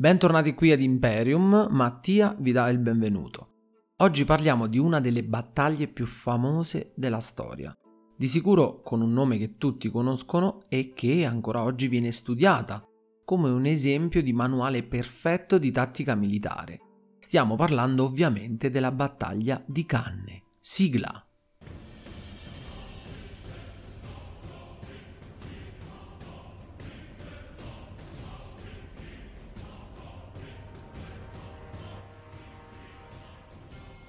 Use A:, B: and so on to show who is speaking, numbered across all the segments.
A: Bentornati qui ad Imperium, Mattia vi dà il benvenuto. Oggi parliamo di una delle battaglie più famose della storia. Di sicuro con un nome che tutti conoscono e che ancora oggi viene studiata come un esempio di manuale perfetto di tattica militare. Stiamo parlando ovviamente della battaglia di Canne. Sigla.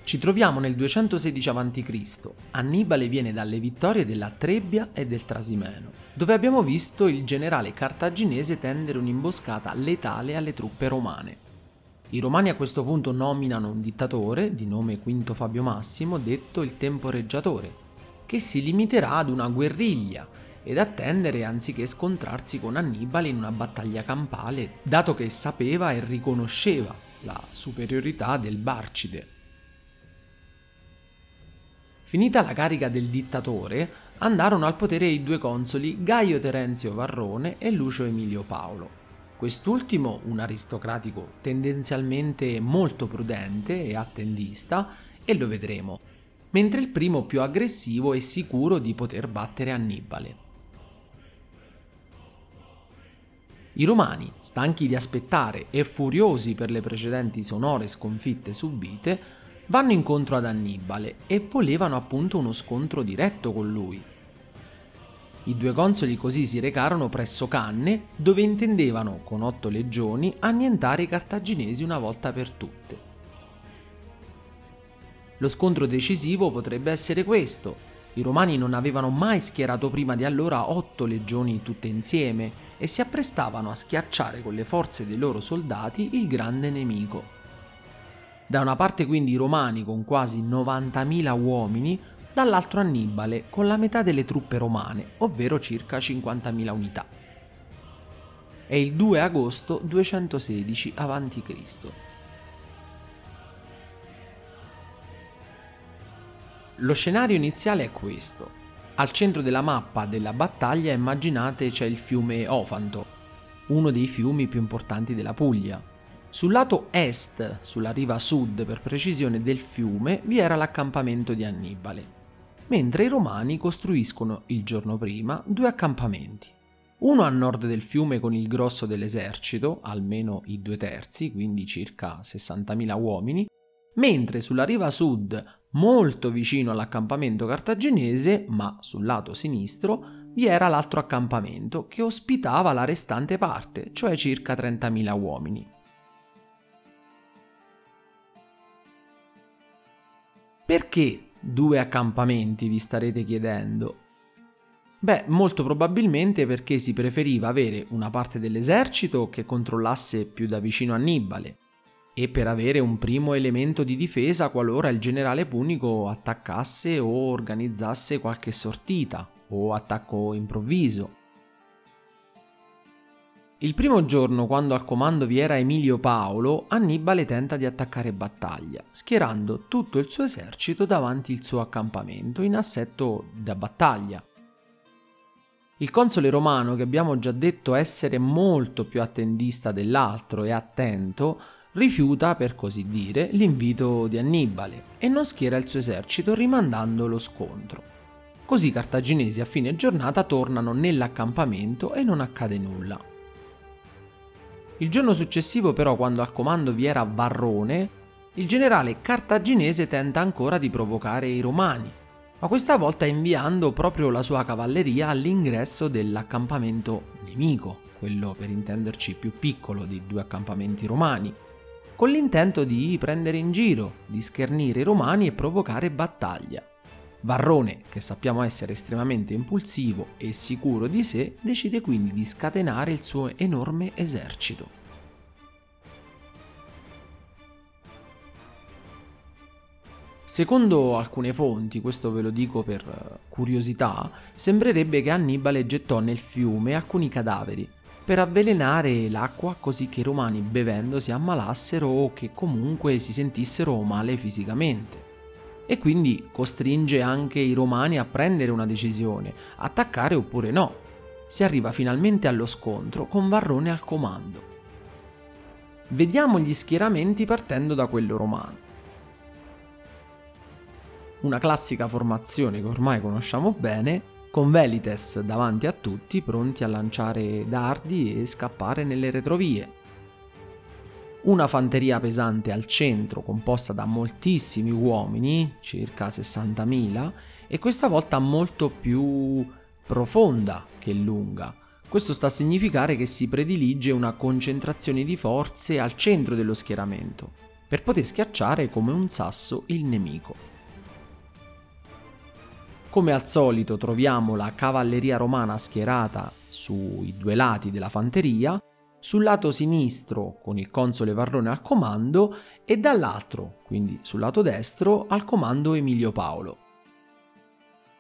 A: Ci troviamo nel 216 a.C. Annibale viene dalle vittorie della Trebbia e del Trasimeno, dove abbiamo visto il generale cartaginese tendere un'imboscata letale alle truppe romane. I romani a questo punto nominano un dittatore, di nome Quinto Fabio Massimo, detto il temporeggiatore, che si limiterà ad una guerriglia ed attendere anziché scontrarsi con Annibale in una battaglia campale, dato che sapeva e riconosceva la superiorità del Barcide. Finita la carica del dittatore, andarono al potere i due consoli Gaio Terenzio Varrone e Lucio Emilio Paolo. Quest'ultimo un aristocratico tendenzialmente molto prudente e attendista, e lo vedremo, mentre il primo più aggressivo e sicuro di poter battere Annibale. I romani, stanchi di aspettare e furiosi per le precedenti sonore sconfitte subite, vanno incontro ad Annibale e volevano appunto uno scontro diretto con lui. I due consoli così si recarono presso Canne, dove intendevano, con otto legioni, annientare i cartaginesi una volta per tutte. Lo scontro decisivo potrebbe essere questo. I romani non avevano mai schierato prima di allora otto legioni tutte insieme e si apprestavano a schiacciare con le forze dei loro soldati il grande nemico. Da una parte quindi i romani con quasi 90.000 uomini, dall'altro Annibale con la metà delle truppe romane, ovvero circa 50.000 unità. È il 2 agosto 216 a.C. Lo scenario iniziale è questo. Al centro della mappa della battaglia immaginate c'è il fiume Ofanto, uno dei fiumi più importanti della Puglia, sul lato est, sulla riva sud per precisione del fiume, vi era l'accampamento di Annibale, mentre i romani costruiscono il giorno prima due accampamenti. Uno a nord del fiume con il grosso dell'esercito, almeno i due terzi, quindi circa 60.000 uomini, mentre sulla riva sud, molto vicino all'accampamento cartaginese, ma sul lato sinistro, vi era l'altro accampamento che ospitava la restante parte, cioè circa 30.000 uomini. Perché due accampamenti, vi starete chiedendo? Beh, molto probabilmente perché si preferiva avere una parte dell'esercito che controllasse più da vicino Annibale e per avere un primo elemento di difesa qualora il generale punico attaccasse o organizzasse qualche sortita o attacco improvviso. Il primo giorno, quando al comando vi era Emilio Paolo, Annibale tenta di attaccare battaglia, schierando tutto il suo esercito davanti il suo accampamento in assetto da battaglia. Il console romano, che abbiamo già detto essere molto più attendista dell'altro e attento, rifiuta, per così dire, l'invito di Annibale e non schiera il suo esercito rimandando lo scontro. Così i cartaginesi a fine giornata tornano nell'accampamento e non accade nulla. Il giorno successivo però, quando al comando vi era Varrone, il generale cartaginese tenta ancora di provocare i romani, ma questa volta inviando proprio la sua cavalleria all'ingresso dell'accampamento nemico, quello per intenderci più piccolo dei due accampamenti romani, con l'intento di prendere in giro, di schernire i romani e provocare battaglia. Varrone, che sappiamo essere estremamente impulsivo e sicuro di sé, decide quindi di scatenare il suo enorme esercito. Secondo alcune fonti, questo ve lo dico per curiosità, sembrerebbe che Annibale gettò nel fiume alcuni cadaveri per avvelenare l'acqua così che i romani bevendo si ammalassero o che comunque si sentissero male fisicamente e quindi costringe anche i romani a prendere una decisione, attaccare oppure no. Si arriva finalmente allo scontro con Varrone al comando. Vediamo gli schieramenti partendo da quello romano. Una classica formazione che ormai conosciamo bene, con Velites davanti a tutti pronti a lanciare dardi e scappare nelle retrovie. Una fanteria pesante al centro composta da moltissimi uomini, circa 60.000, e questa volta molto più profonda che lunga. Questo sta a significare che si predilige una concentrazione di forze al centro dello schieramento, per poter schiacciare come un sasso il nemico. Come al solito troviamo la cavalleria romana schierata sui due lati della fanteria, sul lato sinistro con il console Varrone al comando e dall'altro, quindi sul lato destro, al comando Emilio Paolo.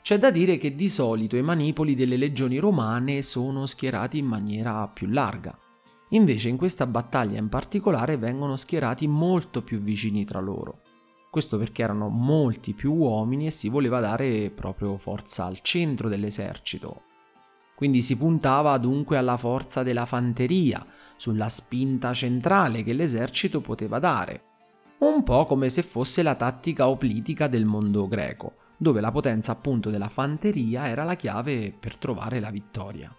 A: C'è da dire che di solito i manipoli delle legioni romane sono schierati in maniera più larga. Invece in questa battaglia in particolare vengono schierati molto più vicini tra loro. Questo perché erano molti più uomini e si voleva dare proprio forza al centro dell'esercito. Quindi si puntava dunque alla forza della fanteria, sulla spinta centrale che l'esercito poteva dare, un po' come se fosse la tattica oplitica del mondo greco dove la potenza appunto della fanteria era la chiave per trovare la vittoria.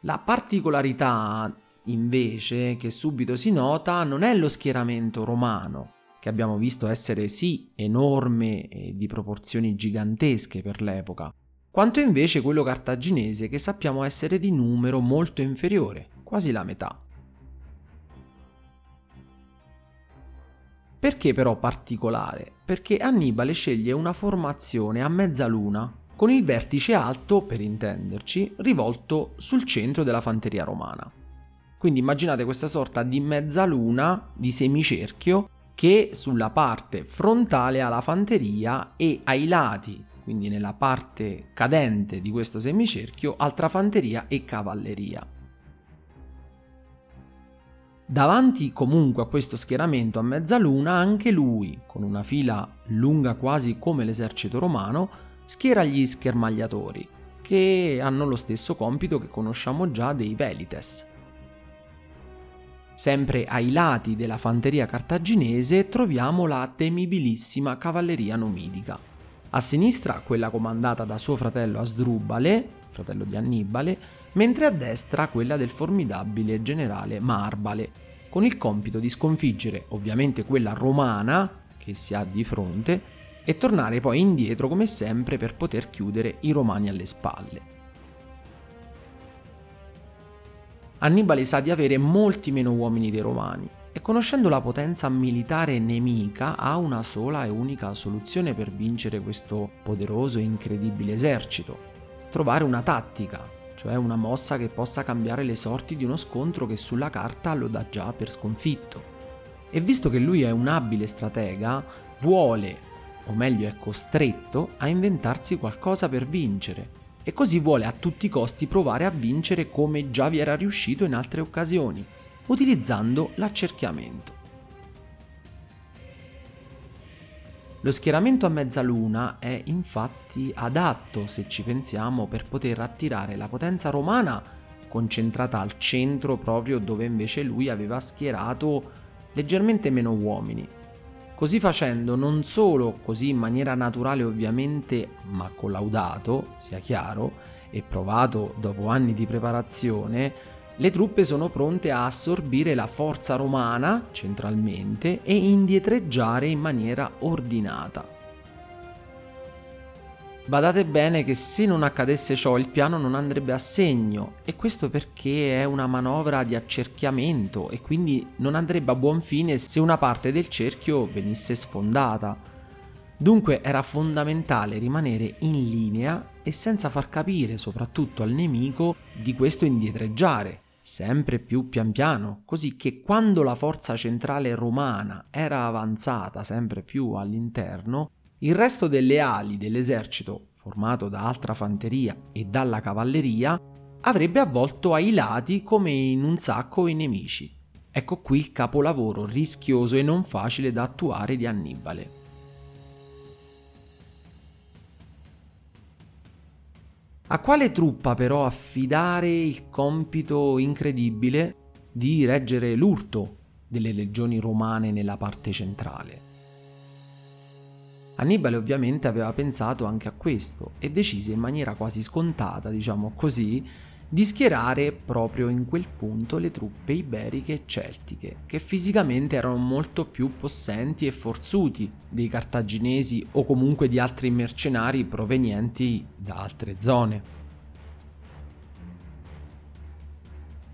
A: La particolarità invece che subito si nota non è lo schieramento romano, che abbiamo visto essere sì enorme e di proporzioni gigantesche per l'epoca, quanto invece quello cartaginese che sappiamo essere di numero molto inferiore, quasi la metà. Perché però particolare? Perché Annibale sceglie una formazione a mezzaluna, con il vertice alto, per intenderci, rivolto sul centro della fanteria romana. Quindi immaginate questa sorta di mezzaluna, di semicerchio, che sulla parte frontale ha la fanteria e ai lati, quindi nella parte cadente di questo semicerchio, altra fanteria e cavalleria. Davanti comunque a questo schieramento a mezzaluna anche lui, con una fila lunga quasi come l'esercito romano, schiera gli schermagliatori, che hanno lo stesso compito che conosciamo già dei Velites. Sempre ai lati della fanteria cartaginese troviamo la temibilissima cavalleria numidica. A sinistra quella comandata da suo fratello Asdrubale, fratello di Annibale, mentre a destra quella del formidabile generale Marbale, con il compito di sconfiggere ovviamente quella romana che si ha di fronte e tornare poi indietro come sempre per poter chiudere i romani alle spalle. Annibale sa di avere molti meno uomini dei romani e conoscendo la potenza militare nemica ha una sola e unica soluzione per vincere questo poderoso e incredibile esercito, trovare una tattica, cioè una mossa che possa cambiare le sorti di uno scontro che sulla carta lo dà già per sconfitto. E visto che lui è un abile stratega, vuole, o meglio è costretto, a inventarsi qualcosa per vincere, e così vuole a tutti i costi provare a vincere come già vi era riuscito in altre occasioni, utilizzando l'accerchiamento. Lo schieramento a mezzaluna è infatti adatto, se ci pensiamo, per poter attirare la potenza romana concentrata al centro proprio dove invece lui aveva schierato leggermente meno uomini. Così facendo, non solo così in maniera naturale ovviamente, ma collaudato, sia chiaro, e provato dopo anni di preparazione, le truppe sono pronte a assorbire la forza romana centralmente e indietreggiare in maniera ordinata. Badate bene che se non accadesse ciò il piano non andrebbe a segno e questo perché è una manovra di accerchiamento e quindi non andrebbe a buon fine se una parte del cerchio venisse sfondata. Dunque era fondamentale rimanere in linea e senza far capire soprattutto al nemico di questo indietreggiare sempre più pian piano, così che quando la forza centrale romana era avanzata sempre più all'interno, il resto delle ali dell'esercito, formato da altra fanteria e dalla cavalleria, avrebbe avvolto ai lati come in un sacco i nemici. Ecco qui il capolavoro rischioso e non facile da attuare di Annibale. A quale truppa però affidare il compito incredibile di reggere l'urto delle legioni romane nella parte centrale? Annibale ovviamente aveva pensato anche a questo e decise in maniera quasi scontata, diciamo così, di schierare proprio in quel punto le truppe iberiche e celtiche, che fisicamente erano molto più possenti e forzuti dei cartaginesi o comunque di altri mercenari provenienti da altre zone.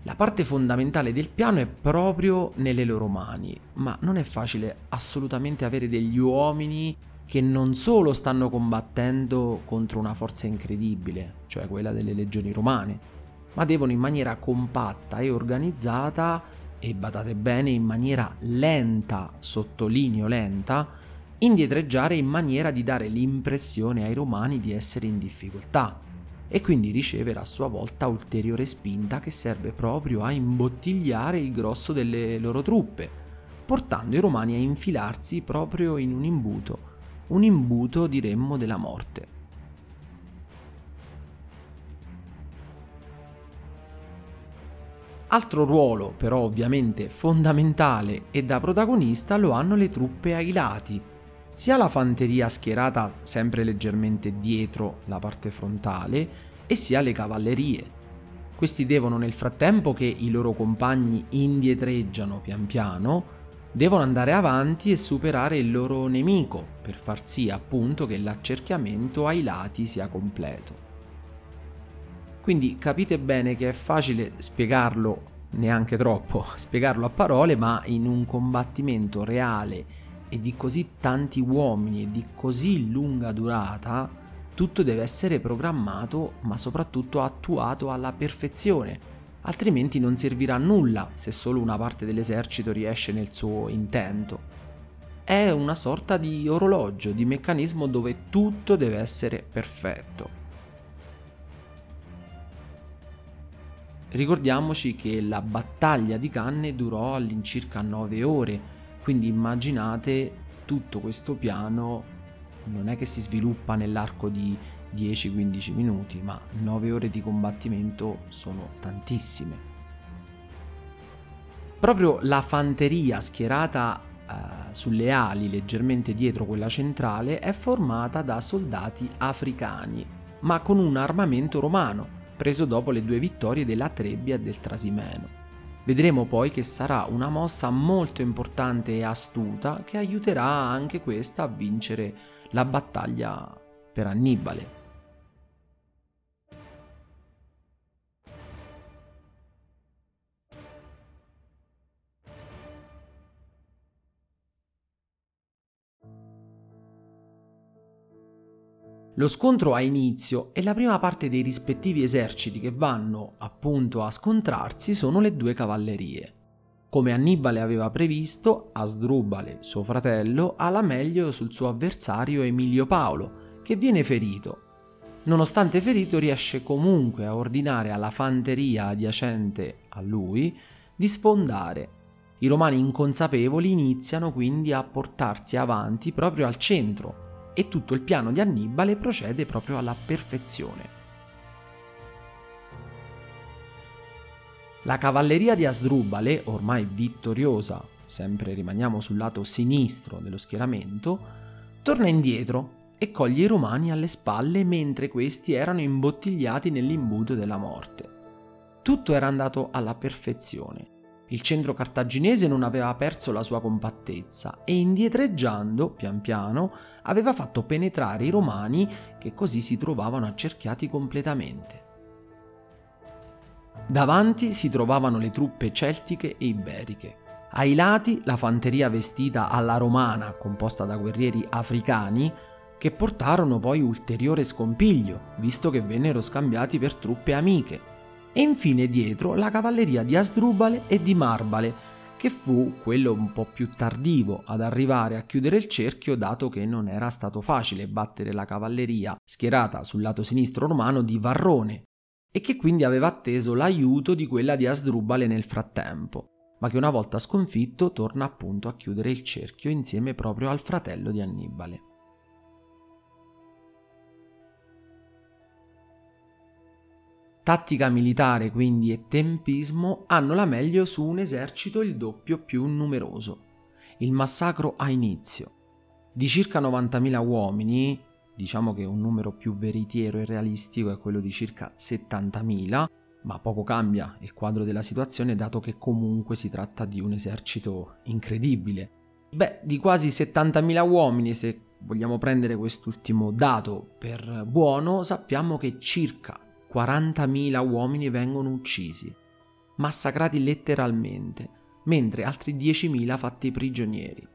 A: La parte fondamentale del piano è proprio nelle loro mani, ma non è facile assolutamente avere degli uomini che non solo stanno combattendo contro una forza incredibile, cioè quella delle legioni romane, ma devono in maniera compatta e organizzata e badate bene in maniera lenta, sottolineo lenta, indietreggiare in maniera di dare l'impressione ai romani di essere in difficoltà e quindi ricevere a sua volta ulteriore spinta che serve proprio a imbottigliare il grosso delle loro truppe, portando i romani a infilarsi proprio in un imbuto, un imbuto diremmo della morte. Altro ruolo, però ovviamente fondamentale e da protagonista, lo hanno le truppe ai lati, sia la fanteria schierata sempre leggermente dietro la parte frontale e sia le cavallerie. Questi devono nel frattempo che i loro compagni indietreggiano pian piano, devono andare avanti e superare il loro nemico per far sì appunto che l'accerchiamento ai lati sia completo. Quindi capite bene che è facile spiegarlo, neanche troppo, spiegarlo a parole, ma in un combattimento reale e di così tanti uomini e di così lunga durata, tutto deve essere programmato, ma soprattutto attuato alla perfezione. Altrimenti non servirà a nulla se solo una parte dell'esercito riesce nel suo intento. È una sorta di orologio, di meccanismo dove tutto deve essere perfetto. Ricordiamoci che la battaglia di Canne durò all'incirca 9 ore, quindi immaginate tutto questo piano non è che si sviluppa nell'arco di 10-15 minuti, ma 9 ore di combattimento sono tantissime. Proprio la fanteria schierata eh, sulle ali leggermente dietro quella centrale è formata da soldati africani, ma con un armamento romano preso dopo le due vittorie della Trebbia e del Trasimeno. Vedremo poi che sarà una mossa molto importante e astuta che aiuterà anche questa a vincere la battaglia per Annibale. Lo scontro ha inizio e la prima parte dei rispettivi eserciti che vanno appunto a scontrarsi sono le due cavallerie. Come Annibale aveva previsto, Asdrubale, suo fratello, ha la meglio sul suo avversario Emilio Paolo, che viene ferito. Nonostante ferito riesce comunque a ordinare alla fanteria adiacente a lui di sfondare. I romani inconsapevoli iniziano quindi a portarsi avanti proprio al centro, e tutto il piano di Annibale procede proprio alla perfezione. La cavalleria di Asdrubale, ormai vittoriosa, sempre rimaniamo sul lato sinistro dello schieramento, torna indietro e coglie i romani alle spalle mentre questi erano imbottigliati nell'imbuto della morte. Tutto era andato alla perfezione il centro cartaginese non aveva perso la sua compattezza e indietreggiando, pian piano, aveva fatto penetrare i romani che così si trovavano accerchiati completamente. Davanti si trovavano le truppe celtiche e iberiche. Ai lati la fanteria vestita alla romana, composta da guerrieri africani, che portarono poi ulteriore scompiglio, visto che vennero scambiati per truppe amiche e infine dietro la cavalleria di Asdrubale e di Marbale, che fu quello un po' più tardivo ad arrivare a chiudere il cerchio dato che non era stato facile battere la cavalleria schierata sul lato sinistro romano di Varrone e che quindi aveva atteso l'aiuto di quella di Asdrubale nel frattempo, ma che una volta sconfitto torna appunto a chiudere il cerchio insieme proprio al fratello di Annibale. Tattica militare quindi e tempismo hanno la meglio su un esercito il doppio più numeroso. Il massacro ha inizio. Di circa 90.000 uomini, diciamo che un numero più veritiero e realistico è quello di circa 70.000, ma poco cambia il quadro della situazione dato che comunque si tratta di un esercito incredibile. Beh, di quasi 70.000 uomini, se vogliamo prendere quest'ultimo dato per buono, sappiamo che circa 40.000 uomini vengono uccisi, massacrati letteralmente, mentre altri 10.000 fatti prigionieri.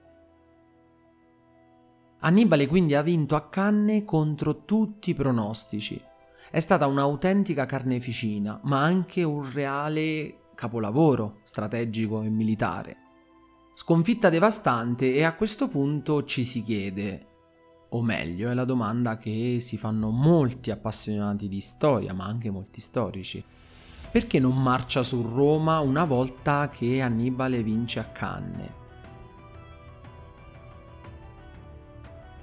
A: Annibale quindi ha vinto a canne contro tutti i pronostici. È stata un'autentica carneficina, ma anche un reale capolavoro strategico e militare. Sconfitta devastante e a questo punto ci si chiede, o meglio è la domanda che si fanno molti appassionati di storia, ma anche molti storici. Perché non marcia su Roma una volta che Annibale vince a Canne?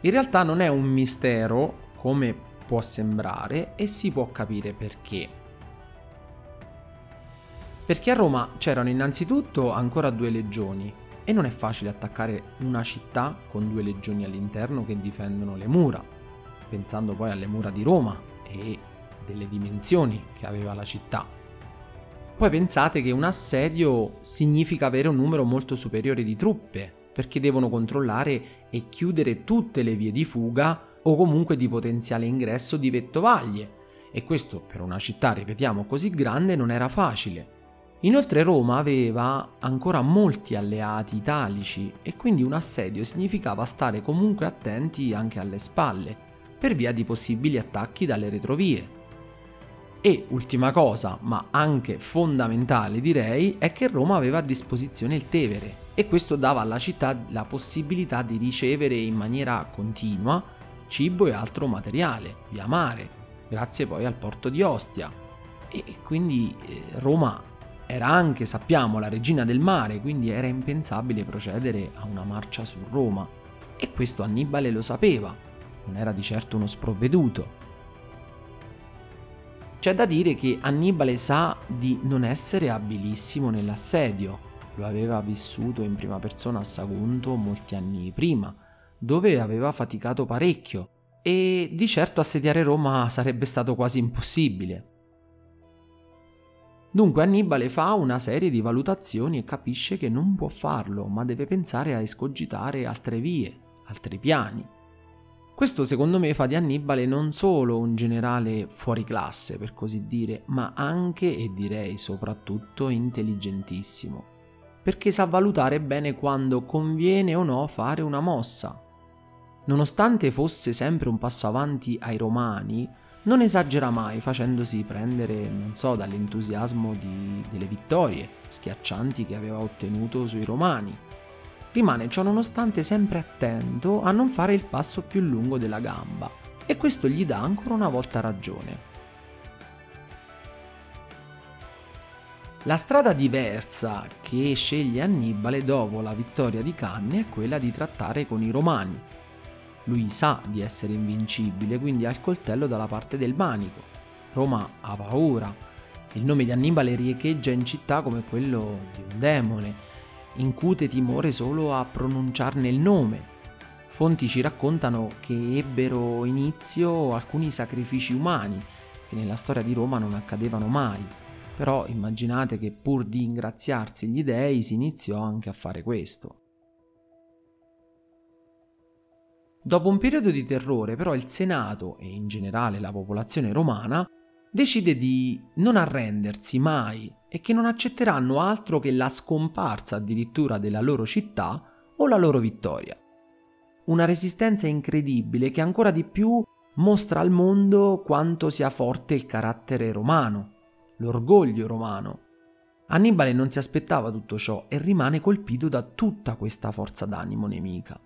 A: In realtà non è un mistero, come può sembrare, e si può capire perché. Perché a Roma c'erano innanzitutto ancora due legioni, e non è facile attaccare una città con due legioni all'interno che difendono le mura, pensando poi alle mura di Roma e delle dimensioni che aveva la città. Poi pensate che un assedio significa avere un numero molto superiore di truppe, perché devono controllare e chiudere tutte le vie di fuga o comunque di potenziale ingresso di vettovaglie. E questo per una città, ripetiamo, così grande non era facile. Inoltre Roma aveva ancora molti alleati italici e quindi un assedio significava stare comunque attenti anche alle spalle, per via di possibili attacchi dalle retrovie. E ultima cosa, ma anche fondamentale direi, è che Roma aveva a disposizione il Tevere e questo dava alla città la possibilità di ricevere in maniera continua cibo e altro materiale via mare, grazie poi al porto di Ostia. E quindi eh, Roma era anche, sappiamo, la regina del mare, quindi era impensabile procedere a una marcia su Roma. E questo Annibale lo sapeva, non era di certo uno sprovveduto. C'è da dire che Annibale sa di non essere abilissimo nell'assedio, lo aveva vissuto in prima persona a Sagunto molti anni prima, dove aveva faticato parecchio e di certo assediare Roma sarebbe stato quasi impossibile. Dunque Annibale fa una serie di valutazioni e capisce che non può farlo, ma deve pensare a escogitare altre vie, altri piani. Questo secondo me fa di Annibale non solo un generale fuori classe, per così dire, ma anche e direi soprattutto intelligentissimo perché sa valutare bene quando conviene o no fare una mossa. Nonostante fosse sempre un passo avanti ai romani, non esagera mai facendosi prendere, non so, dall'entusiasmo di, delle vittorie schiaccianti che aveva ottenuto sui romani. Rimane ciò nonostante sempre attento a non fare il passo più lungo della gamba e questo gli dà ancora una volta ragione. La strada diversa che sceglie Annibale dopo la vittoria di Canne è quella di trattare con i romani. Lui sa di essere invincibile, quindi ha il coltello dalla parte del manico. Roma ha paura. Il nome di Annibale riecheggia in città come quello di un demone. Incute timore solo a pronunciarne il nome. Fonti ci raccontano che ebbero inizio alcuni sacrifici umani che nella storia di Roma non accadevano mai però immaginate che pur di ingraziarsi gli dei si iniziò anche a fare questo. Dopo un periodo di terrore, però, il Senato e in generale la popolazione romana decide di non arrendersi mai e che non accetteranno altro che la scomparsa addirittura della loro città o la loro vittoria. Una resistenza incredibile che ancora di più mostra al mondo quanto sia forte il carattere romano, l'orgoglio romano. Annibale non si aspettava tutto ciò e rimane colpito da tutta questa forza d'animo nemica.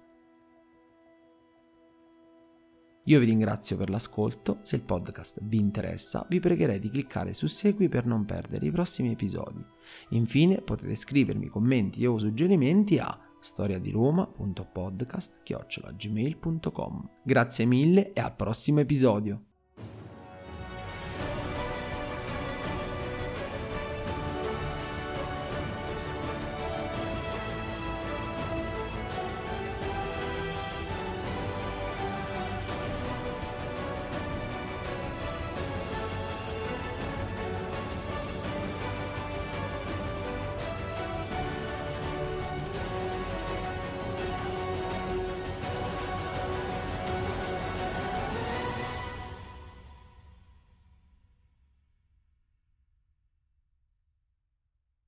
A: Io vi ringrazio per l'ascolto, se il podcast vi interessa vi pregherei di cliccare su segui per non perdere i prossimi episodi. Infine potete scrivermi commenti o suggerimenti a storiadiroma.podcast.gmail.com Grazie mille e al prossimo episodio!